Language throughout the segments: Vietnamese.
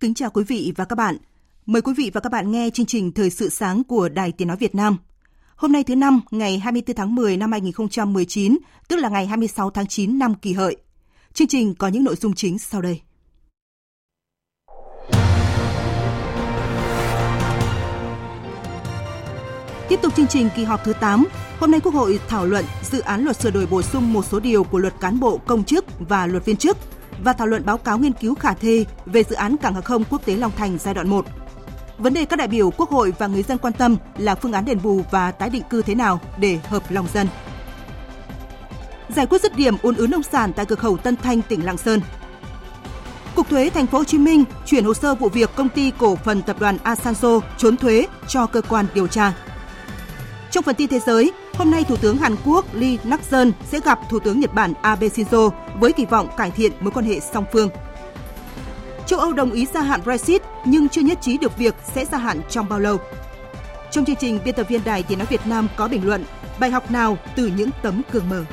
Kính chào quý vị và các bạn. Mời quý vị và các bạn nghe chương trình Thời sự sáng của Đài Tiếng Nói Việt Nam. Hôm nay thứ năm, ngày 24 tháng 10 năm 2019, tức là ngày 26 tháng 9 năm kỳ hợi. Chương trình có những nội dung chính sau đây. Tiếp tục chương trình kỳ họp thứ 8, hôm nay Quốc hội thảo luận dự án luật sửa đổi bổ sung một số điều của luật cán bộ công chức và luật viên chức và thảo luận báo cáo nghiên cứu khả thi về dự án cảng hàng không quốc tế Long Thành giai đoạn 1. Vấn đề các đại biểu Quốc hội và người dân quan tâm là phương án đền bù và tái định cư thế nào để hợp lòng dân. Giải quyết dứt điểm ùn ứ nông sản tại cửa khẩu Tân Thanh, tỉnh Lạng Sơn. Cục thuế thành phố Hồ Chí Minh chuyển hồ sơ vụ việc công ty cổ phần tập đoàn Asanzo trốn thuế cho cơ quan điều tra. Trong phần tin thế giới, hôm nay Thủ tướng Hàn Quốc Lee Nak-sun sẽ gặp Thủ tướng Nhật Bản Abe Shinzo với kỳ vọng cải thiện mối quan hệ song phương. Châu Âu đồng ý gia hạn Brexit nhưng chưa nhất trí được việc sẽ gia hạn trong bao lâu. Trong chương trình, biên tập viên Đài Tiếng Nói Việt Nam có bình luận bài học nào từ những tấm gương mờ.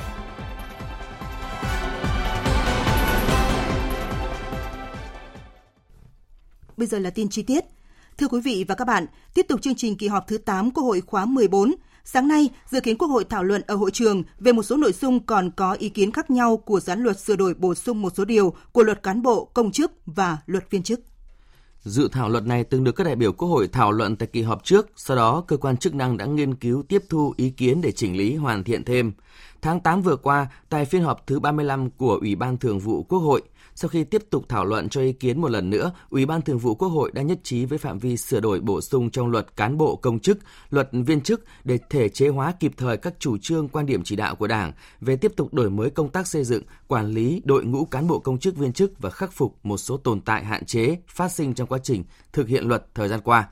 Bây giờ là tin chi tiết. Thưa quý vị và các bạn, tiếp tục chương trình kỳ họp thứ 8 Quốc hội khóa 14. Sáng nay, dự kiến Quốc hội thảo luận ở hội trường về một số nội dung còn có ý kiến khác nhau của dự án luật sửa đổi bổ sung một số điều của luật cán bộ, công chức và luật viên chức. Dự thảo luật này từng được các đại biểu Quốc hội thảo luận tại kỳ họp trước, sau đó cơ quan chức năng đã nghiên cứu tiếp thu ý kiến để chỉnh lý hoàn thiện thêm. Tháng 8 vừa qua, tại phiên họp thứ 35 của Ủy ban Thường vụ Quốc hội, sau khi tiếp tục thảo luận cho ý kiến một lần nữa, Ủy ban Thường vụ Quốc hội đã nhất trí với phạm vi sửa đổi bổ sung trong luật cán bộ công chức, luật viên chức để thể chế hóa kịp thời các chủ trương quan điểm chỉ đạo của Đảng về tiếp tục đổi mới công tác xây dựng, quản lý đội ngũ cán bộ công chức viên chức và khắc phục một số tồn tại hạn chế phát sinh trong quá trình thực hiện luật thời gian qua.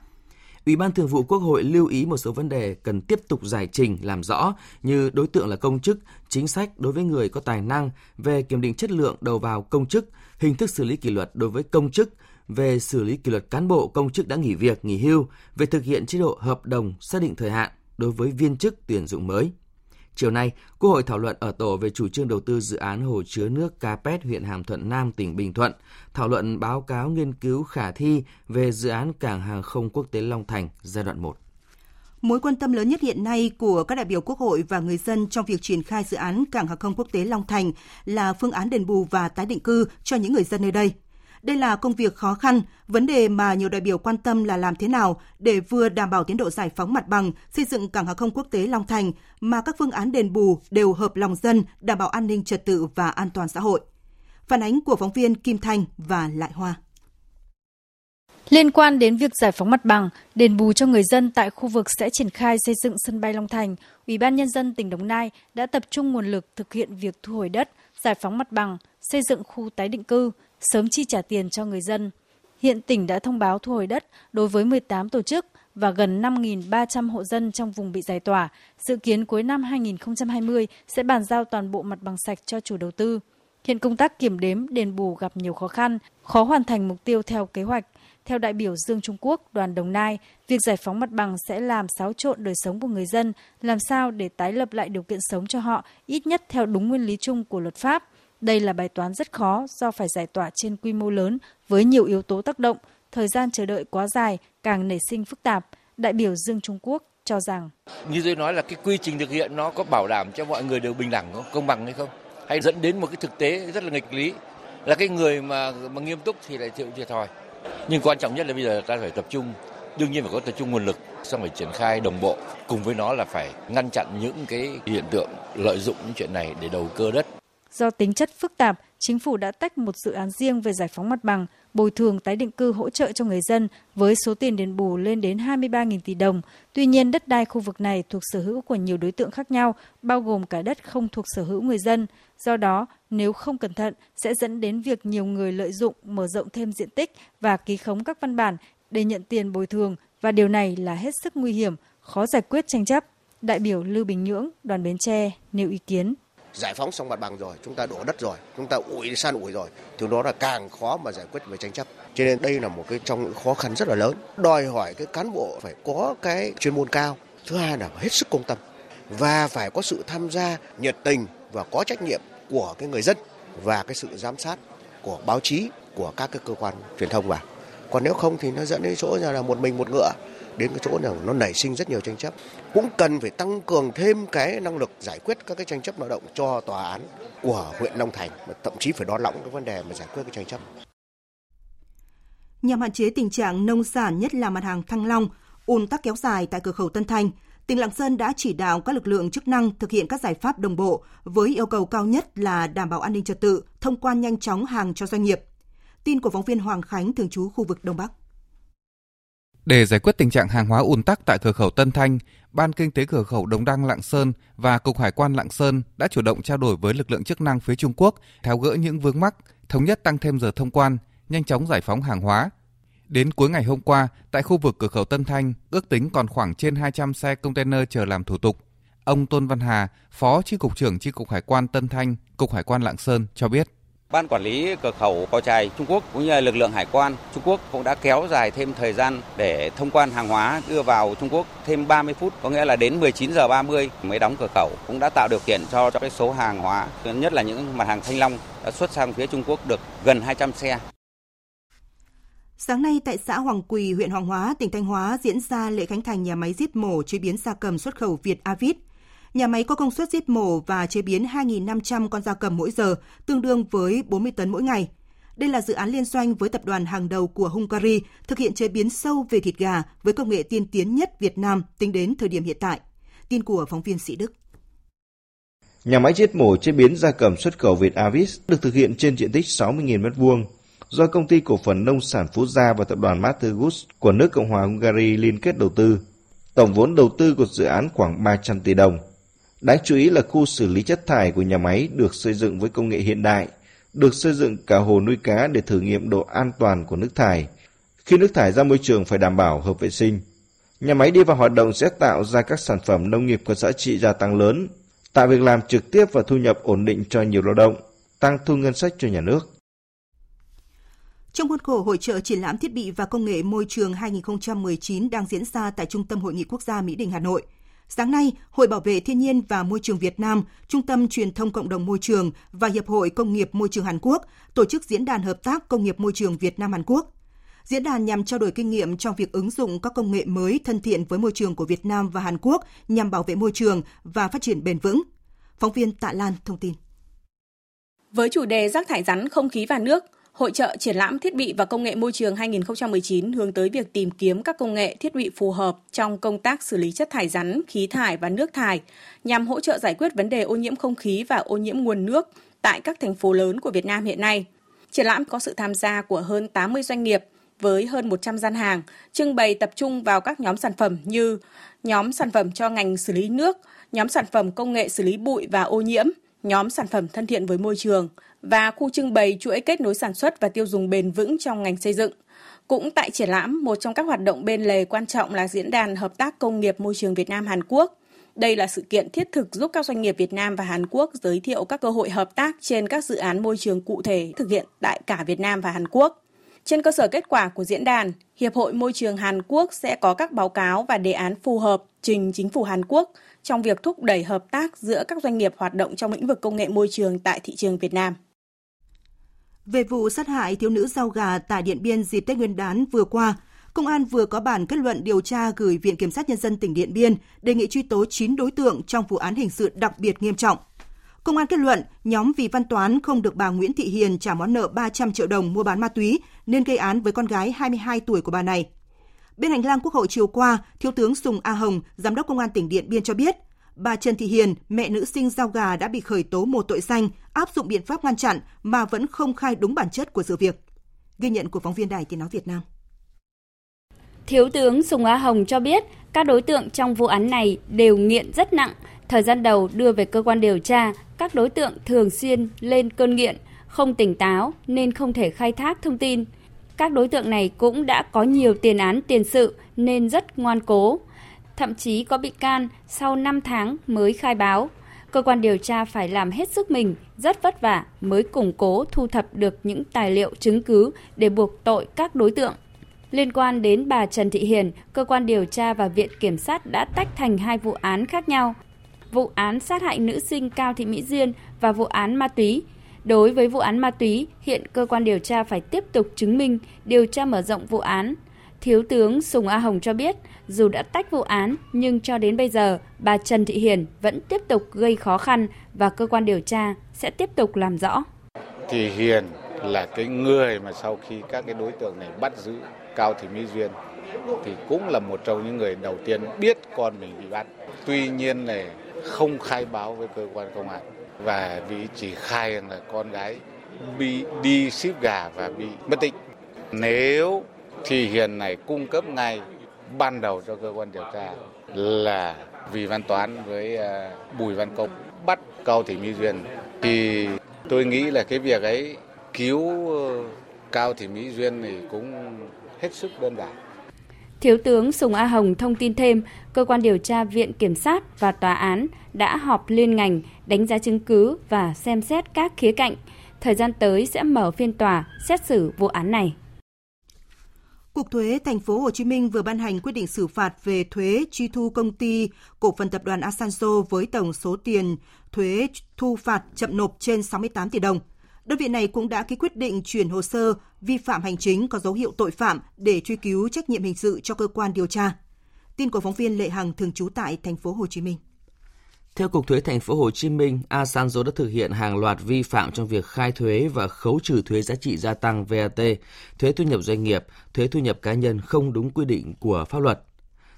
Ủy ban Thường vụ Quốc hội lưu ý một số vấn đề cần tiếp tục giải trình làm rõ như đối tượng là công chức, chính sách đối với người có tài năng về kiểm định chất lượng đầu vào công chức, hình thức xử lý kỷ luật đối với công chức, về xử lý kỷ luật cán bộ công chức đã nghỉ việc, nghỉ hưu, về thực hiện chế độ hợp đồng xác định thời hạn đối với viên chức tuyển dụng mới. Chiều nay, Quốc hội thảo luận ở tổ về chủ trương đầu tư dự án hồ chứa nước Capet huyện Hàm Thuận Nam, tỉnh Bình Thuận, thảo luận báo cáo nghiên cứu khả thi về dự án cảng hàng không quốc tế Long Thành giai đoạn 1. Mối quan tâm lớn nhất hiện nay của các đại biểu Quốc hội và người dân trong việc triển khai dự án cảng hàng không quốc tế Long Thành là phương án đền bù và tái định cư cho những người dân nơi đây. Đây là công việc khó khăn, vấn đề mà nhiều đại biểu quan tâm là làm thế nào để vừa đảm bảo tiến độ giải phóng mặt bằng, xây dựng cảng hàng không quốc tế Long Thành mà các phương án đền bù đều hợp lòng dân, đảm bảo an ninh trật tự và an toàn xã hội. Phản ánh của phóng viên Kim Thanh và Lại Hoa. Liên quan đến việc giải phóng mặt bằng, đền bù cho người dân tại khu vực sẽ triển khai xây dựng sân bay Long Thành, Ủy ban Nhân dân tỉnh Đồng Nai đã tập trung nguồn lực thực hiện việc thu hồi đất, giải phóng mặt bằng, xây dựng khu tái định cư, sớm chi trả tiền cho người dân. Hiện tỉnh đã thông báo thu hồi đất đối với 18 tổ chức và gần 5.300 hộ dân trong vùng bị giải tỏa. Dự kiến cuối năm 2020 sẽ bàn giao toàn bộ mặt bằng sạch cho chủ đầu tư. Hiện công tác kiểm đếm đền bù gặp nhiều khó khăn, khó hoàn thành mục tiêu theo kế hoạch. Theo đại biểu Dương Trung Quốc, đoàn Đồng Nai, việc giải phóng mặt bằng sẽ làm xáo trộn đời sống của người dân, làm sao để tái lập lại điều kiện sống cho họ, ít nhất theo đúng nguyên lý chung của luật pháp. Đây là bài toán rất khó do phải giải tỏa trên quy mô lớn với nhiều yếu tố tác động, thời gian chờ đợi quá dài càng nảy sinh phức tạp. Đại biểu Dương Trung Quốc cho rằng Như tôi nói là cái quy trình thực hiện nó có bảo đảm cho mọi người đều bình đẳng không, công bằng hay không? Hay dẫn đến một cái thực tế rất là nghịch lý là cái người mà mà nghiêm túc thì lại chịu thiệt thòi. Nhưng quan trọng nhất là bây giờ ta phải tập trung đương nhiên phải có tập trung nguồn lực xong phải triển khai đồng bộ cùng với nó là phải ngăn chặn những cái hiện tượng lợi dụng những chuyện này để đầu cơ đất Do tính chất phức tạp, chính phủ đã tách một dự án riêng về giải phóng mặt bằng, bồi thường tái định cư hỗ trợ cho người dân với số tiền đền bù lên đến 23.000 tỷ đồng. Tuy nhiên, đất đai khu vực này thuộc sở hữu của nhiều đối tượng khác nhau, bao gồm cả đất không thuộc sở hữu người dân. Do đó, nếu không cẩn thận sẽ dẫn đến việc nhiều người lợi dụng mở rộng thêm diện tích và ký khống các văn bản để nhận tiền bồi thường và điều này là hết sức nguy hiểm, khó giải quyết tranh chấp. Đại biểu Lưu Bình Nhưỡng, đoàn Bến Tre nêu ý kiến giải phóng xong mặt bằng rồi, chúng ta đổ đất rồi, chúng ta ủi san ủi rồi, thì đó là càng khó mà giải quyết về tranh chấp. Cho nên đây là một cái trong những khó khăn rất là lớn. Đòi hỏi cái cán bộ phải có cái chuyên môn cao. Thứ hai là hết sức công tâm và phải có sự tham gia nhiệt tình và có trách nhiệm của cái người dân và cái sự giám sát của báo chí, của các cái cơ quan truyền thông vào. Còn nếu không thì nó dẫn đến chỗ là một mình một ngựa đến cái chỗ nào nó nảy sinh rất nhiều tranh chấp cũng cần phải tăng cường thêm cái năng lực giải quyết các cái tranh chấp lao động cho tòa án của huyện Long Thành mà thậm chí phải đo lỏng cái vấn đề mà giải quyết cái tranh chấp. Nhằm hạn chế tình trạng nông sản nhất là mặt hàng thăng long ùn tắc kéo dài tại cửa khẩu Tân Thanh, tỉnh Lạng Sơn đã chỉ đạo các lực lượng chức năng thực hiện các giải pháp đồng bộ với yêu cầu cao nhất là đảm bảo an ninh trật tự, thông quan nhanh chóng hàng cho doanh nghiệp. Tin của phóng viên Hoàng Khánh thường trú khu vực Đông Bắc. Để giải quyết tình trạng hàng hóa ùn tắc tại cửa khẩu Tân Thanh, Ban Kinh tế cửa khẩu Đồng Đăng Lạng Sơn và Cục Hải quan Lạng Sơn đã chủ động trao đổi với lực lượng chức năng phía Trung Quốc, tháo gỡ những vướng mắc, thống nhất tăng thêm giờ thông quan, nhanh chóng giải phóng hàng hóa. Đến cuối ngày hôm qua, tại khu vực cửa khẩu Tân Thanh, ước tính còn khoảng trên 200 xe container chờ làm thủ tục. Ông Tôn Văn Hà, Phó Chi cục trưởng Chi cục Hải quan Tân Thanh, Cục Hải quan Lạng Sơn cho biết. Ban quản lý cửa khẩu Po Chài Trung Quốc cũng như lực lượng hải quan Trung Quốc cũng đã kéo dài thêm thời gian để thông quan hàng hóa đưa vào Trung Quốc thêm 30 phút, có nghĩa là đến 19 giờ 30 mới đóng cửa khẩu, cũng đã tạo điều kiện cho cho cái số hàng hóa, nhất là những mặt hàng thanh long đã xuất sang phía Trung Quốc được gần 200 xe. Sáng nay tại xã Hoàng Quỳ, huyện Hoàng Hóa, tỉnh Thanh Hóa diễn ra lễ khánh thành nhà máy giết mổ chế biến gia cầm xuất khẩu Việt Avit Nhà máy có công suất giết mổ và chế biến 2.500 con gia cầm mỗi giờ, tương đương với 40 tấn mỗi ngày. Đây là dự án liên doanh với tập đoàn hàng đầu của Hungary thực hiện chế biến sâu về thịt gà với công nghệ tiên tiến nhất Việt Nam tính đến thời điểm hiện tại. Tin của phóng viên Sĩ Đức. Nhà máy giết mổ chế biến gia cầm xuất khẩu Việt Avis được thực hiện trên diện tích 60.000 m2 do công ty cổ phần nông sản Phú Gia và tập đoàn Matergus của nước Cộng hòa Hungary liên kết đầu tư. Tổng vốn đầu tư của dự án khoảng 300 tỷ đồng. Đáng chú ý là khu xử lý chất thải của nhà máy được xây dựng với công nghệ hiện đại, được xây dựng cả hồ nuôi cá để thử nghiệm độ an toàn của nước thải. Khi nước thải ra môi trường phải đảm bảo hợp vệ sinh. Nhà máy đi vào hoạt động sẽ tạo ra các sản phẩm nông nghiệp có giá trị gia tăng lớn, tạo việc làm trực tiếp và thu nhập ổn định cho nhiều lao động, tăng thu ngân sách cho nhà nước. Trong khuôn khổ hội trợ triển lãm thiết bị và công nghệ môi trường 2019 đang diễn ra tại Trung tâm Hội nghị Quốc gia Mỹ Đình Hà Nội – Sáng nay, Hội Bảo vệ Thiên nhiên và Môi trường Việt Nam, Trung tâm Truyền thông Cộng đồng Môi trường và Hiệp hội Công nghiệp Môi trường Hàn Quốc tổ chức Diễn đàn Hợp tác Công nghiệp Môi trường Việt Nam Hàn Quốc. Diễn đàn nhằm trao đổi kinh nghiệm trong việc ứng dụng các công nghệ mới thân thiện với môi trường của Việt Nam và Hàn Quốc nhằm bảo vệ môi trường và phát triển bền vững. Phóng viên Tạ Lan thông tin. Với chủ đề rác thải rắn, không khí và nước, Hội trợ triển lãm thiết bị và công nghệ môi trường 2019 hướng tới việc tìm kiếm các công nghệ thiết bị phù hợp trong công tác xử lý chất thải rắn, khí thải và nước thải nhằm hỗ trợ giải quyết vấn đề ô nhiễm không khí và ô nhiễm nguồn nước tại các thành phố lớn của Việt Nam hiện nay. Triển lãm có sự tham gia của hơn 80 doanh nghiệp với hơn 100 gian hàng, trưng bày tập trung vào các nhóm sản phẩm như nhóm sản phẩm cho ngành xử lý nước, nhóm sản phẩm công nghệ xử lý bụi và ô nhiễm, nhóm sản phẩm thân thiện với môi trường và khu trưng bày chuỗi kết nối sản xuất và tiêu dùng bền vững trong ngành xây dựng. Cũng tại triển lãm, một trong các hoạt động bên lề quan trọng là diễn đàn hợp tác công nghiệp môi trường Việt Nam Hàn Quốc. Đây là sự kiện thiết thực giúp các doanh nghiệp Việt Nam và Hàn Quốc giới thiệu các cơ hội hợp tác trên các dự án môi trường cụ thể thực hiện tại cả Việt Nam và Hàn Quốc. Trên cơ sở kết quả của diễn đàn, Hiệp hội Môi trường Hàn Quốc sẽ có các báo cáo và đề án phù hợp trình chính phủ Hàn Quốc trong việc thúc đẩy hợp tác giữa các doanh nghiệp hoạt động trong lĩnh vực công nghệ môi trường tại thị trường Việt Nam. Về vụ sát hại thiếu nữ rau gà tại Điện Biên dịp Tết Nguyên đán vừa qua, Công an vừa có bản kết luận điều tra gửi Viện Kiểm sát Nhân dân tỉnh Điện Biên đề nghị truy tố 9 đối tượng trong vụ án hình sự đặc biệt nghiêm trọng. Công an kết luận nhóm Vì Văn Toán không được bà Nguyễn Thị Hiền trả món nợ 300 triệu đồng mua bán ma túy nên gây án với con gái 22 tuổi của bà này. Bên hành lang Quốc hội chiều qua, Thiếu tướng Sùng A Hồng, Giám đốc Công an tỉnh Điện Biên cho biết, bà Trần Thị Hiền, mẹ nữ sinh giao gà đã bị khởi tố một tội danh áp dụng biện pháp ngăn chặn mà vẫn không khai đúng bản chất của sự việc. Ghi nhận của phóng viên Đài Tiếng Nói Việt Nam. Thiếu tướng Sùng Á Hồng cho biết các đối tượng trong vụ án này đều nghiện rất nặng. Thời gian đầu đưa về cơ quan điều tra, các đối tượng thường xuyên lên cơn nghiện, không tỉnh táo nên không thể khai thác thông tin. Các đối tượng này cũng đã có nhiều tiền án tiền sự nên rất ngoan cố. Thậm chí có bị can sau 5 tháng mới khai báo. Cơ quan điều tra phải làm hết sức mình, rất vất vả mới củng cố thu thập được những tài liệu chứng cứ để buộc tội các đối tượng. Liên quan đến bà Trần Thị Hiền, cơ quan điều tra và viện kiểm sát đã tách thành hai vụ án khác nhau. Vụ án sát hại nữ sinh Cao Thị Mỹ Duyên và vụ án ma túy. Đối với vụ án ma túy, hiện cơ quan điều tra phải tiếp tục chứng minh, điều tra mở rộng vụ án. Thiếu tướng Sùng A Hồng cho biết, dù đã tách vụ án nhưng cho đến bây giờ, bà Trần Thị Hiền vẫn tiếp tục gây khó khăn và cơ quan điều tra sẽ tiếp tục làm rõ. Thì Hiền là cái người mà sau khi các cái đối tượng này bắt giữ Cao Thị Mỹ Duyên thì cũng là một trong những người đầu tiên biết con mình bị bắt. Tuy nhiên này không khai báo với cơ quan công an và vì chỉ khai rằng là con gái bị đi ship gà và bị mất tích. Nếu thì Hiền này cung cấp ngay ban đầu cho cơ quan điều tra là Vì Văn Toán với à, Bùi Văn Công bắt Cao Thị Mỹ Duyên thì tôi nghĩ là cái việc ấy cứu ờ, Cao Thị Mỹ Duyên thì cũng hết sức đơn giản. Thiếu tướng Sùng A Hồng thông tin thêm, cơ quan điều tra Viện Kiểm sát và Tòa án đã họp liên ngành đánh giá chứng cứ và xem xét các khía cạnh. Thời gian tới sẽ mở phiên tòa xét xử vụ án này. Cục Thuế Thành phố Hồ Chí Minh vừa ban hành quyết định xử phạt về thuế truy thu công ty, cổ phần tập đoàn Asanzo với tổng số tiền thuế thu phạt chậm nộp trên 68 tỷ đồng. Đơn vị này cũng đã ký quyết định chuyển hồ sơ vi phạm hành chính có dấu hiệu tội phạm để truy cứu trách nhiệm hình sự cho cơ quan điều tra. Tin của phóng viên Lệ Hằng, thường trú tại thành phố Hồ Chí Minh. Theo Cục Thuế Thành phố Hồ Chí Minh, Asanzo đã thực hiện hàng loạt vi phạm trong việc khai thuế và khấu trừ thuế giá trị gia tăng VAT, thuế thu nhập doanh nghiệp, thuế thu nhập cá nhân không đúng quy định của pháp luật.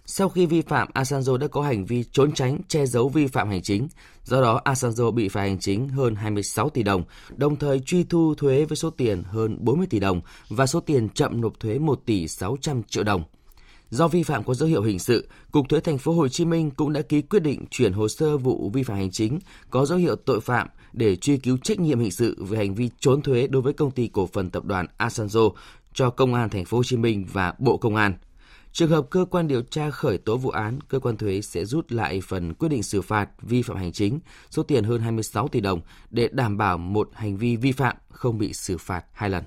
Sau khi vi phạm, Asanzo đã có hành vi trốn tránh, che giấu vi phạm hành chính. Do đó, Asanzo bị phạt hành chính hơn 26 tỷ đồng, đồng thời truy thu thuế với số tiền hơn 40 tỷ đồng và số tiền chậm nộp thuế 1 tỷ 600 triệu đồng. Do vi phạm có dấu hiệu hình sự, Cục Thuế Thành phố Hồ Chí Minh cũng đã ký quyết định chuyển hồ sơ vụ vi phạm hành chính có dấu hiệu tội phạm để truy cứu trách nhiệm hình sự về hành vi trốn thuế đối với công ty cổ phần tập đoàn Asanzo cho Công an Thành phố Hồ Chí Minh và Bộ Công an. Trường hợp cơ quan điều tra khởi tố vụ án, cơ quan thuế sẽ rút lại phần quyết định xử phạt vi phạm hành chính số tiền hơn 26 tỷ đồng để đảm bảo một hành vi vi phạm không bị xử phạt hai lần.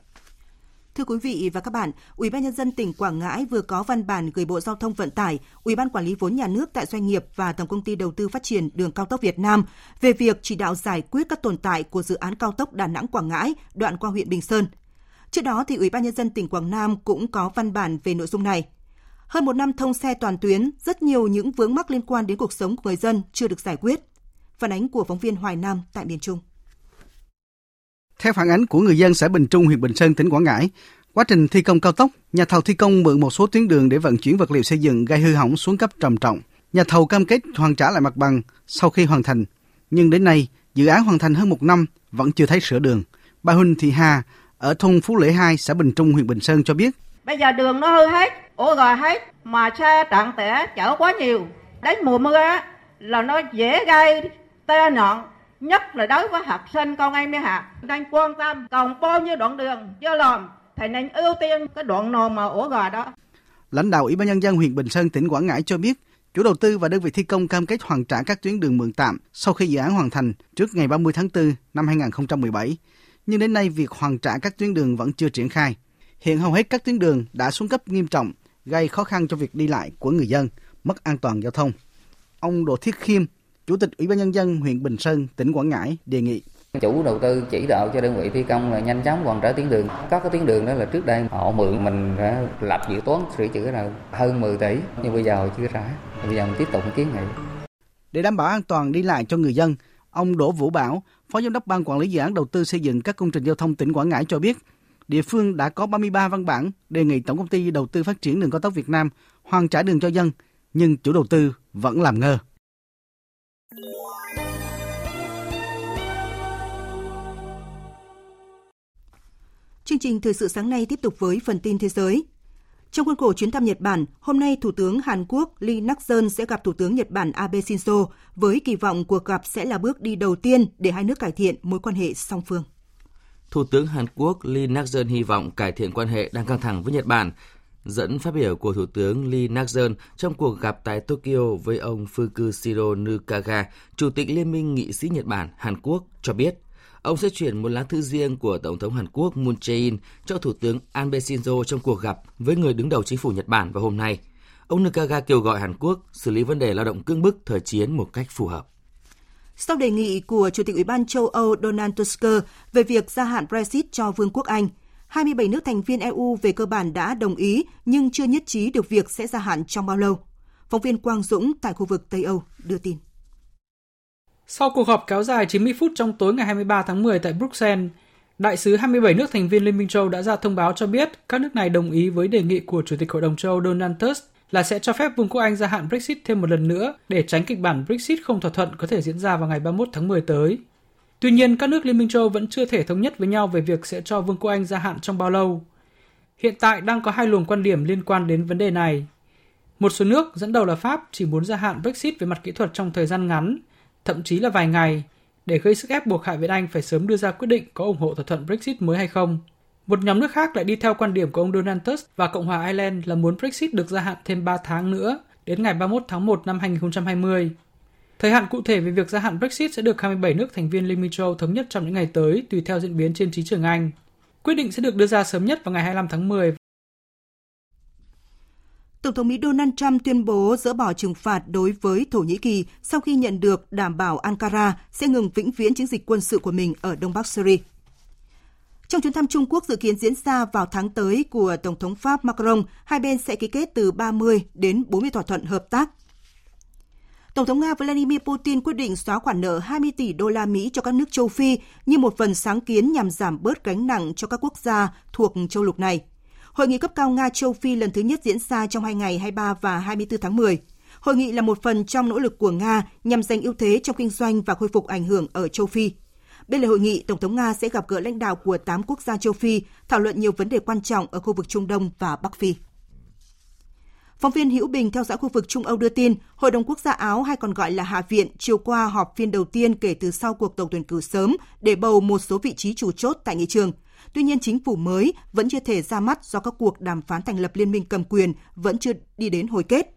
Thưa quý vị và các bạn, Ủy ban nhân dân tỉnh Quảng Ngãi vừa có văn bản gửi Bộ Giao thông Vận tải, Ủy ban quản lý vốn nhà nước tại doanh nghiệp và Tổng công ty đầu tư phát triển đường cao tốc Việt Nam về việc chỉ đạo giải quyết các tồn tại của dự án cao tốc Đà Nẵng Quảng Ngãi đoạn qua huyện Bình Sơn. Trước đó thì Ủy ban nhân dân tỉnh Quảng Nam cũng có văn bản về nội dung này. Hơn một năm thông xe toàn tuyến, rất nhiều những vướng mắc liên quan đến cuộc sống của người dân chưa được giải quyết. Phản ánh của phóng viên Hoài Nam tại miền Trung. Theo phản ánh của người dân xã Bình Trung, huyện Bình Sơn, tỉnh Quảng Ngãi, quá trình thi công cao tốc, nhà thầu thi công mượn một số tuyến đường để vận chuyển vật liệu xây dựng gây hư hỏng xuống cấp trầm trọng. Nhà thầu cam kết hoàn trả lại mặt bằng sau khi hoàn thành. Nhưng đến nay, dự án hoàn thành hơn một năm vẫn chưa thấy sửa đường. Bà Huỳnh Thị Hà ở thôn Phú Lễ 2, xã Bình Trung, huyện Bình Sơn cho biết. Bây giờ đường nó hư hết, ổ gò hết, mà xe trạng tẻ chở quá nhiều. Đến mùa mưa là nó dễ gây tai nạn nhất là đối với học sinh con em đi học nên quan tâm còn bao nhiêu đoạn đường chưa làm thì nên ưu tiên cái đoạn nào mà ổ gà đó. Lãnh đạo Ủy ban nhân dân huyện Bình Sơn tỉnh Quảng Ngãi cho biết, chủ đầu tư và đơn vị thi công cam kết hoàn trả các tuyến đường mượn tạm sau khi dự án hoàn thành trước ngày 30 tháng 4 năm 2017. Nhưng đến nay việc hoàn trả các tuyến đường vẫn chưa triển khai. Hiện hầu hết các tuyến đường đã xuống cấp nghiêm trọng, gây khó khăn cho việc đi lại của người dân, mất an toàn giao thông. Ông Đỗ Thiết Khiêm, Chủ tịch Ủy ban nhân dân huyện Bình Sơn, tỉnh Quảng Ngãi đề nghị. Chủ đầu tư chỉ đạo cho đơn vị thi công là nhanh chóng hoàn trả tuyến đường. Các cái tuyến đường đó là trước đây họ mượn mình đã lập dự toán sửa chữa là hơn 10 tỷ nhưng bây giờ chưa trả. Bây giờ mình tiếp tục kiến nghị. Để đảm bảo an toàn đi lại cho người dân ông Đỗ Vũ Bảo phó giám đốc ban quản lý dự án đầu tư xây dựng các công trình giao thông tỉnh Quảng Ngãi cho biết địa phương đã có 33 văn bản đề nghị tổng công ty đầu tư phát triển đường cao tốc Việt Nam hoàn trả đường cho dân nhưng chủ đầu tư vẫn làm ngơ Chương trình thời sự sáng nay tiếp tục với phần tin thế giới. Trong khuôn khổ chuyến thăm Nhật Bản, hôm nay Thủ tướng Hàn Quốc Lee Nak-seon sẽ gặp Thủ tướng Nhật Bản Abe Shinzo với kỳ vọng cuộc gặp sẽ là bước đi đầu tiên để hai nước cải thiện mối quan hệ song phương. Thủ tướng Hàn Quốc Lee Nak-seon hy vọng cải thiện quan hệ đang căng thẳng với Nhật Bản. Dẫn phát biểu của Thủ tướng Lee nak trong cuộc gặp tại Tokyo với ông Fukushiro Nukaga, Chủ tịch Liên minh Nghị sĩ Nhật Bản, Hàn Quốc, cho biết – ông sẽ chuyển một lá thư riêng của Tổng thống Hàn Quốc Moon Jae-in cho Thủ tướng Abe Shinzo trong cuộc gặp với người đứng đầu chính phủ Nhật Bản vào hôm nay. Ông Nukaga kêu gọi Hàn Quốc xử lý vấn đề lao động cưỡng bức thời chiến một cách phù hợp. Sau đề nghị của Chủ tịch Ủy ban châu Âu Donald Tusk về việc gia hạn Brexit cho Vương quốc Anh, 27 nước thành viên EU về cơ bản đã đồng ý nhưng chưa nhất trí được việc sẽ gia hạn trong bao lâu. Phóng viên Quang Dũng tại khu vực Tây Âu đưa tin. Sau cuộc họp kéo dài 90 phút trong tối ngày 23 tháng 10 tại Bruxelles, đại sứ 27 nước thành viên Liên minh châu đã ra thông báo cho biết các nước này đồng ý với đề nghị của Chủ tịch Hội đồng châu Donald Tusk là sẽ cho phép Vương quốc Anh gia hạn Brexit thêm một lần nữa để tránh kịch bản Brexit không thỏa thuận có thể diễn ra vào ngày 31 tháng 10 tới. Tuy nhiên, các nước Liên minh châu vẫn chưa thể thống nhất với nhau về việc sẽ cho Vương quốc Anh gia hạn trong bao lâu. Hiện tại đang có hai luồng quan điểm liên quan đến vấn đề này. Một số nước, dẫn đầu là Pháp, chỉ muốn gia hạn Brexit về mặt kỹ thuật trong thời gian ngắn, thậm chí là vài ngày, để gây sức ép buộc Hạ viện Anh phải sớm đưa ra quyết định có ủng hộ thỏa thuận Brexit mới hay không. Một nhóm nước khác lại đi theo quan điểm của ông Donald Tusk và Cộng hòa Ireland là muốn Brexit được gia hạn thêm 3 tháng nữa, đến ngày 31 tháng 1 năm 2020. Thời hạn cụ thể về việc gia hạn Brexit sẽ được 27 nước thành viên Liên minh châu thống nhất trong những ngày tới tùy theo diễn biến trên chính trường Anh. Quyết định sẽ được đưa ra sớm nhất vào ngày 25 tháng 10 Tổng thống Mỹ Donald Trump tuyên bố dỡ bỏ trừng phạt đối với Thổ Nhĩ Kỳ sau khi nhận được đảm bảo Ankara sẽ ngừng vĩnh viễn chiến dịch quân sự của mình ở Đông Bắc Syria. Trong chuyến thăm Trung Quốc dự kiến diễn ra vào tháng tới của Tổng thống Pháp Macron, hai bên sẽ ký kết từ 30 đến 40 thỏa thuận hợp tác. Tổng thống Nga Vladimir Putin quyết định xóa khoản nợ 20 tỷ đô la Mỹ cho các nước châu Phi như một phần sáng kiến nhằm giảm bớt gánh nặng cho các quốc gia thuộc châu lục này. Hội nghị cấp cao Nga châu Phi lần thứ nhất diễn ra trong hai ngày 23 và 24 tháng 10. Hội nghị là một phần trong nỗ lực của Nga nhằm giành ưu thế trong kinh doanh và khôi phục ảnh hưởng ở châu Phi. Bên lề hội nghị, Tổng thống Nga sẽ gặp gỡ lãnh đạo của 8 quốc gia châu Phi, thảo luận nhiều vấn đề quan trọng ở khu vực Trung Đông và Bắc Phi. Phóng viên Hữu Bình theo dõi khu vực Trung Âu đưa tin, Hội đồng Quốc gia Áo hay còn gọi là Hạ viện chiều qua họp phiên đầu tiên kể từ sau cuộc tổng tuyển cử sớm để bầu một số vị trí chủ chốt tại nghị trường. Tuy nhiên, chính phủ mới vẫn chưa thể ra mắt do các cuộc đàm phán thành lập liên minh cầm quyền vẫn chưa đi đến hồi kết.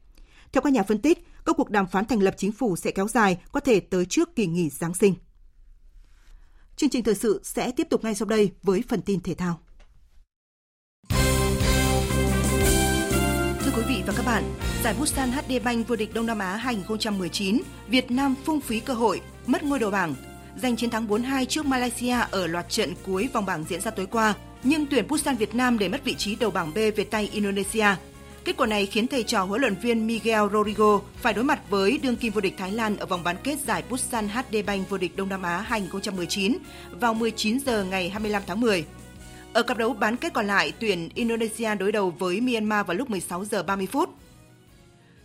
Theo các nhà phân tích, các cuộc đàm phán thành lập chính phủ sẽ kéo dài, có thể tới trước kỳ nghỉ Giáng sinh. Chương trình thời sự sẽ tiếp tục ngay sau đây với phần tin thể thao. Và các bạn, giải Busan HD Bank vô địch Đông Nam Á 2019, Việt Nam phung phí cơ hội, mất ngôi đầu bảng giành chiến thắng 4-2 trước Malaysia ở loạt trận cuối vòng bảng diễn ra tối qua, nhưng tuyển Busan Việt Nam để mất vị trí đầu bảng B về tay Indonesia. Kết quả này khiến thầy trò huấn luyện viên Miguel Rodrigo phải đối mặt với đương kim vô địch Thái Lan ở vòng bán kết giải Busan HD Bank vô địch Đông Nam Á 2019 vào 19 giờ ngày 25 tháng 10. Ở cặp đấu bán kết còn lại, tuyển Indonesia đối đầu với Myanmar vào lúc 16 giờ 30 phút.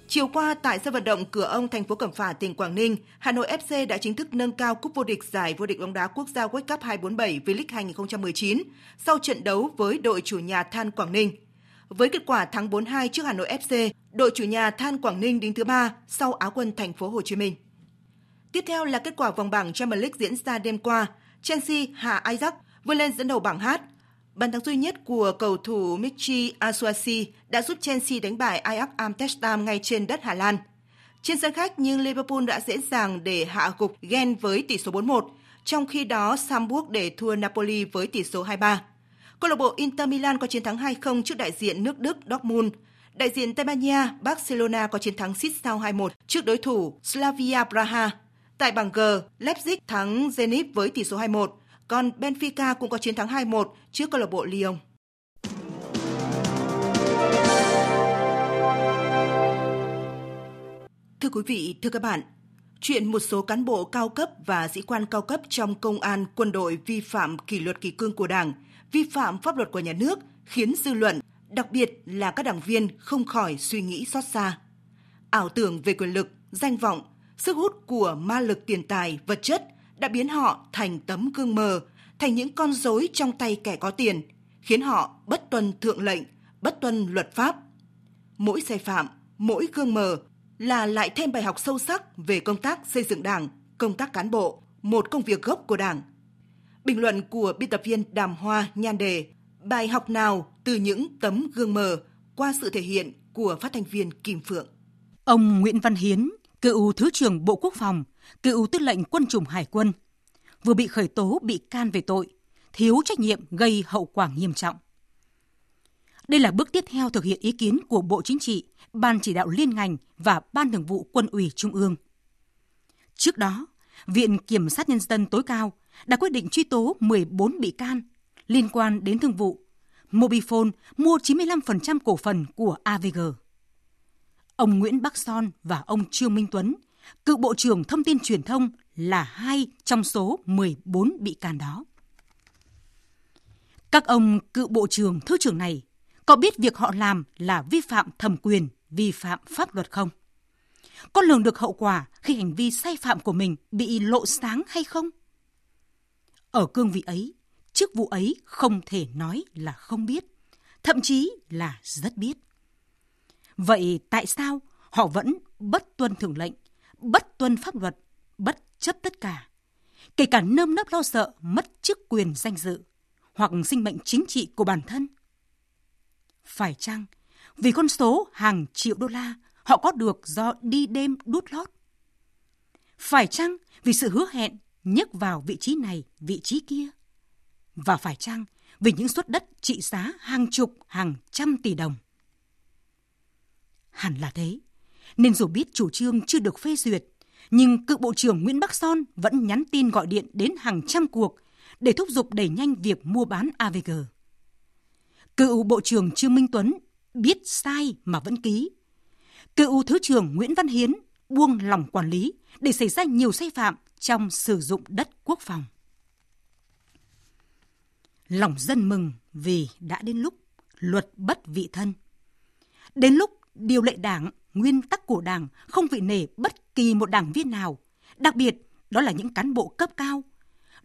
Chiều qua tại sân vận động Cửa Ông, thành phố Cẩm Phả, tỉnh Quảng Ninh, Hà Nội FC đã chính thức nâng cao cúp vô địch giải vô địch bóng đá quốc gia World Cup 247 V-League 2019 sau trận đấu với đội chủ nhà Than Quảng Ninh. Với kết quả thắng 4-2 trước Hà Nội FC, đội chủ nhà Than Quảng Ninh đứng thứ ba sau Á quân thành phố Hồ Chí Minh. Tiếp theo là kết quả vòng bảng Champions League diễn ra đêm qua. Chelsea hạ Ajax vươn lên dẫn đầu bảng H Bàn thắng duy nhất của cầu thủ Michi Asuasi đã giúp Chelsea đánh bại Ajax Amsterdam ngay trên đất Hà Lan. Trên sân khách nhưng Liverpool đã dễ dàng để hạ gục Gen với tỷ số 4-1, trong khi đó Samburg để thua Napoli với tỷ số 2-3. Câu lạc bộ Inter Milan có chiến thắng 2-0 trước đại diện nước Đức Dortmund. Đại diện Tây Ban Nha, Barcelona có chiến thắng xít sao 2-1 trước đối thủ Slavia Praha. Tại bảng G, Leipzig thắng Zenit với tỷ số 2-1 còn Benfica cũng có chiến thắng 2-1 trước câu lạc bộ Lyon. Thưa quý vị, thưa các bạn, chuyện một số cán bộ cao cấp và sĩ quan cao cấp trong công an, quân đội vi phạm kỷ luật kỷ cương của Đảng, vi phạm pháp luật của nhà nước khiến dư luận, đặc biệt là các đảng viên không khỏi suy nghĩ xót xa. Ảo tưởng về quyền lực, danh vọng, Sức hút của ma lực tiền tài, vật chất đã biến họ thành tấm gương mờ, thành những con rối trong tay kẻ có tiền, khiến họ bất tuân thượng lệnh, bất tuân luật pháp. Mỗi sai phạm, mỗi gương mờ là lại thêm bài học sâu sắc về công tác xây dựng Đảng, công tác cán bộ, một công việc gốc của Đảng. Bình luận của biên tập viên Đàm Hoa nhan đề Bài học nào từ những tấm gương mờ qua sự thể hiện của phát thanh viên Kim Phượng. Ông Nguyễn Văn Hiến, cựu Thứ trưởng Bộ Quốc phòng, cựu tư lệnh quân chủng Hải quân, vừa bị khởi tố bị can về tội thiếu trách nhiệm gây hậu quả nghiêm trọng. Đây là bước tiếp theo thực hiện ý kiến của Bộ Chính trị, Ban chỉ đạo liên ngành và Ban thường vụ Quân ủy Trung ương. Trước đó, Viện Kiểm sát Nhân dân tối cao đã quyết định truy tố 14 bị can liên quan đến thương vụ Mobifone mua 95% cổ phần của AVG. Ông Nguyễn Bắc Son và ông Trương Minh Tuấn, cựu Bộ trưởng Thông tin Truyền thông là hai trong số 14 bị can đó. Các ông cựu Bộ trưởng, Thứ trưởng này có biết việc họ làm là vi phạm thẩm quyền, vi phạm pháp luật không? Có lường được hậu quả khi hành vi sai phạm của mình bị lộ sáng hay không? Ở cương vị ấy, chức vụ ấy không thể nói là không biết, thậm chí là rất biết. Vậy tại sao họ vẫn bất tuân thường lệnh, bất tuân pháp luật, bất chấp tất cả, kể cả nơm nớp lo sợ mất chức quyền danh dự hoặc sinh mệnh chính trị của bản thân? Phải chăng vì con số hàng triệu đô la họ có được do đi đêm đút lót? Phải chăng vì sự hứa hẹn nhấc vào vị trí này, vị trí kia? Và phải chăng vì những suất đất trị giá hàng chục, hàng trăm tỷ đồng? Hẳn là thế. Nên dù biết chủ trương chưa được phê duyệt, nhưng cựu Bộ trưởng Nguyễn Bắc Son vẫn nhắn tin gọi điện đến hàng trăm cuộc để thúc giục đẩy nhanh việc mua bán AVG. Cựu Bộ trưởng Trương Minh Tuấn biết sai mà vẫn ký. Cựu Thứ trưởng Nguyễn Văn Hiến buông lỏng quản lý để xảy ra nhiều sai phạm trong sử dụng đất quốc phòng. Lòng dân mừng vì đã đến lúc luật bất vị thân. Đến lúc điều lệ đảng, nguyên tắc của đảng không vị nể bất kỳ một đảng viên nào, đặc biệt đó là những cán bộ cấp cao.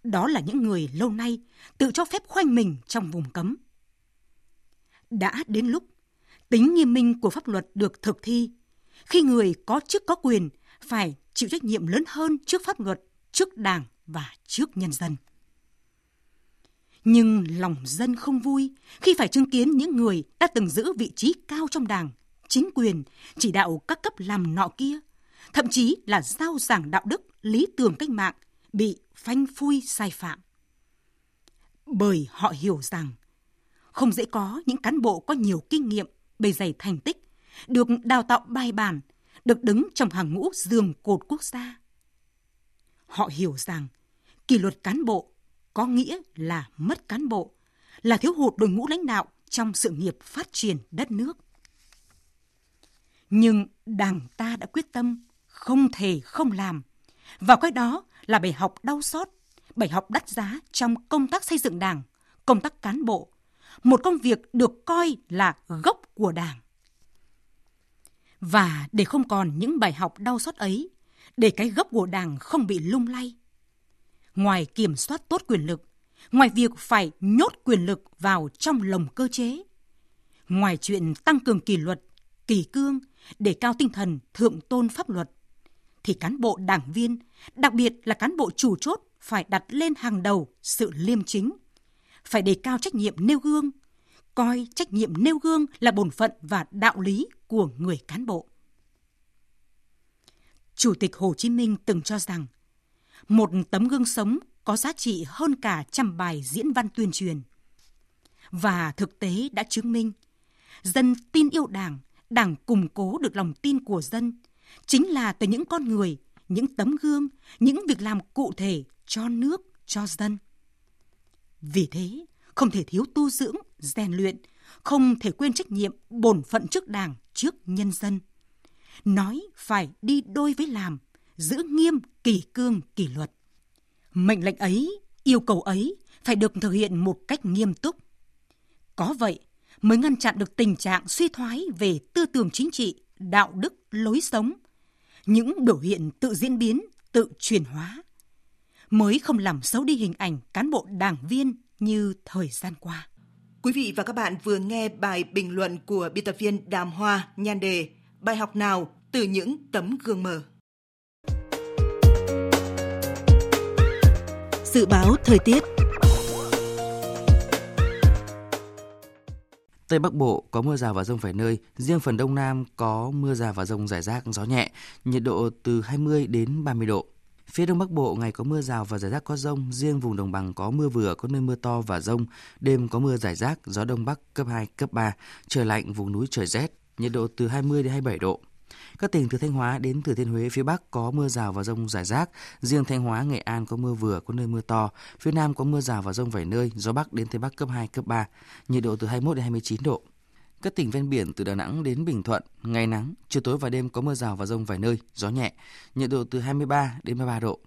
Đó là những người lâu nay tự cho phép khoanh mình trong vùng cấm. Đã đến lúc tính nghiêm minh của pháp luật được thực thi, khi người có chức có quyền phải chịu trách nhiệm lớn hơn trước pháp luật, trước đảng và trước nhân dân. Nhưng lòng dân không vui khi phải chứng kiến những người đã từng giữ vị trí cao trong đảng, chính quyền, chỉ đạo các cấp làm nọ kia, thậm chí là giao giảng đạo đức, lý tưởng cách mạng bị phanh phui sai phạm. Bởi họ hiểu rằng không dễ có những cán bộ có nhiều kinh nghiệm, bề dày thành tích, được đào tạo bài bản, được đứng trong hàng ngũ giường cột quốc gia. Họ hiểu rằng kỷ luật cán bộ có nghĩa là mất cán bộ, là thiếu hụt đội ngũ lãnh đạo trong sự nghiệp phát triển đất nước. Nhưng Đảng ta đã quyết tâm không thể không làm và cái đó là bài học đau xót, bài học đắt giá trong công tác xây dựng Đảng, công tác cán bộ, một công việc được coi là gốc của Đảng. Và để không còn những bài học đau xót ấy, để cái gốc của Đảng không bị lung lay, ngoài kiểm soát tốt quyền lực, ngoài việc phải nhốt quyền lực vào trong lồng cơ chế, ngoài chuyện tăng cường kỷ luật, kỳ cương để cao tinh thần thượng tôn pháp luật, thì cán bộ đảng viên, đặc biệt là cán bộ chủ chốt phải đặt lên hàng đầu sự liêm chính, phải đề cao trách nhiệm nêu gương, coi trách nhiệm nêu gương là bổn phận và đạo lý của người cán bộ. Chủ tịch Hồ Chí Minh từng cho rằng một tấm gương sống có giá trị hơn cả trăm bài diễn văn tuyên truyền. Và thực tế đã chứng minh, dân tin yêu Đảng, Đảng củng cố được lòng tin của dân, chính là từ những con người, những tấm gương, những việc làm cụ thể cho nước, cho dân. Vì thế, không thể thiếu tu dưỡng, rèn luyện, không thể quên trách nhiệm bổn phận trước Đảng, trước nhân dân. Nói phải đi đôi với làm, giữ nghiêm kỷ cương kỷ luật. Mệnh lệnh ấy, yêu cầu ấy phải được thực hiện một cách nghiêm túc. Có vậy mới ngăn chặn được tình trạng suy thoái về tư tưởng chính trị, đạo đức, lối sống. những biểu hiện tự diễn biến, tự chuyển hóa mới không làm xấu đi hình ảnh cán bộ đảng viên như thời gian qua. Quý vị và các bạn vừa nghe bài bình luận của biên tập viên Đàm Hoa nhan đề Bài học nào từ những tấm gương mờ. Dự báo thời tiết Tây Bắc Bộ có mưa rào và rông vài nơi, riêng phần Đông Nam có mưa rào và rông rải rác, gió nhẹ, nhiệt độ từ 20 đến 30 độ. Phía Đông Bắc Bộ ngày có mưa rào và rải rác có rông, riêng vùng đồng bằng có mưa vừa, có nơi mưa to và rông, đêm có mưa rải rác, gió Đông Bắc cấp 2, cấp 3, trời lạnh, vùng núi trời rét, nhiệt độ từ 20 đến 27 độ. Các tỉnh từ Thanh Hóa đến Thừa Thiên Huế phía Bắc có mưa rào và rông rải rác, riêng Thanh Hóa, Nghệ An có mưa vừa, có nơi mưa to, phía Nam có mưa rào và rông vài nơi, gió Bắc đến Tây Bắc cấp 2, cấp 3, nhiệt độ từ 21 đến 29 độ. Các tỉnh ven biển từ Đà Nẵng đến Bình Thuận, ngày nắng, chiều tối và đêm có mưa rào và rông vài nơi, gió nhẹ, nhiệt độ từ 23 đến 33 độ.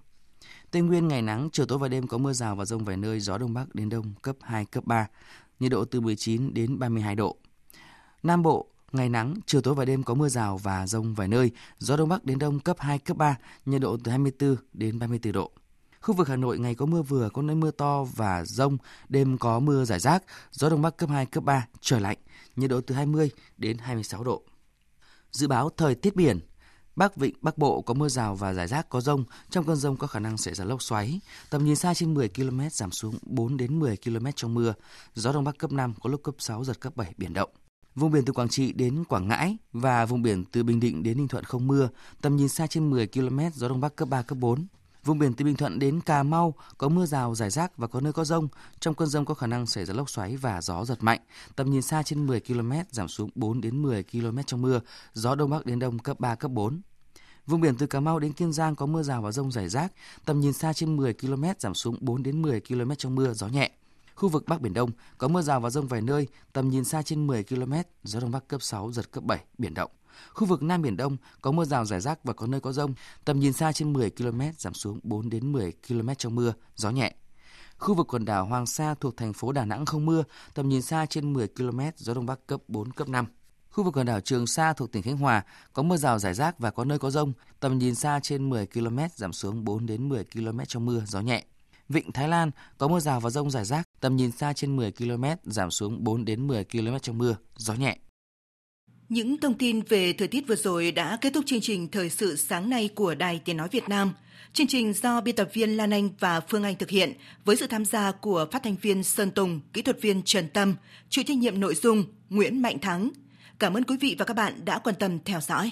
Tây Nguyên ngày nắng, chiều tối và đêm có mưa rào và rông vài nơi, gió đông bắc đến đông cấp 2, cấp 3, nhiệt độ từ 19 đến 32 độ. Nam Bộ, ngày nắng, chiều tối và đêm có mưa rào và rông vài nơi, gió đông bắc đến đông cấp 2, cấp 3, nhiệt độ từ 24 đến 34 độ. Khu vực Hà Nội ngày có mưa vừa, có nơi mưa to và rông, đêm có mưa rải rác, gió đông bắc cấp 2, cấp 3, trời lạnh, nhiệt độ từ 20 đến 26 độ. Dự báo thời tiết biển, Bắc Vịnh, Bắc Bộ có mưa rào và rải rác có rông, trong cơn rông có khả năng xảy ra lốc xoáy. Tầm nhìn xa trên 10 km giảm xuống 4 đến 10 km trong mưa. Gió đông bắc cấp 5 có lúc cấp 6 giật cấp 7 biển động. Vùng biển từ Quảng Trị đến Quảng Ngãi và vùng biển từ Bình Định đến Ninh Thuận không mưa, tầm nhìn xa trên 10 km, gió đông bắc cấp 3 cấp 4. Vùng biển từ Bình Thuận đến Cà Mau có mưa rào rải rác và có nơi có rông. Trong cơn rông có khả năng xảy ra lốc xoáy và gió giật mạnh. Tầm nhìn xa trên 10 km giảm xuống 4 đến 10 km trong mưa. Gió đông bắc đến đông cấp 3 cấp 4. Vùng biển từ Cà Mau đến Kiên Giang có mưa rào và rông rải rác, tầm nhìn xa trên 10 km giảm xuống 4 đến 10 km trong mưa, gió nhẹ. Khu vực Bắc Biển Đông có mưa rào và rông vài nơi, tầm nhìn xa trên 10 km, gió đông bắc cấp 6 giật cấp 7, biển động. Khu vực Nam Biển Đông có mưa rào rải rác và có nơi có rông, tầm nhìn xa trên 10 km giảm xuống 4 đến 10 km trong mưa, gió nhẹ. Khu vực quần đảo Hoàng Sa thuộc thành phố Đà Nẵng không mưa, tầm nhìn xa trên 10 km, gió đông bắc cấp 4 cấp 5. Khu vực quần đảo Trường Sa thuộc tỉnh Khánh Hòa có mưa rào rải rác và có nơi có rông, tầm nhìn xa trên 10 km giảm xuống 4 đến 10 km trong mưa, gió nhẹ. Vịnh Thái Lan có mưa rào và rông rải rác, tầm nhìn xa trên 10 km giảm xuống 4 đến 10 km trong mưa, gió nhẹ. Những thông tin về thời tiết vừa rồi đã kết thúc chương trình Thời sự sáng nay của Đài Tiếng Nói Việt Nam. Chương trình do biên tập viên Lan Anh và Phương Anh thực hiện với sự tham gia của phát thanh viên Sơn Tùng, kỹ thuật viên Trần Tâm, chịu trách nhiệm nội dung Nguyễn Mạnh Thắng. Cảm ơn quý vị và các bạn đã quan tâm theo dõi.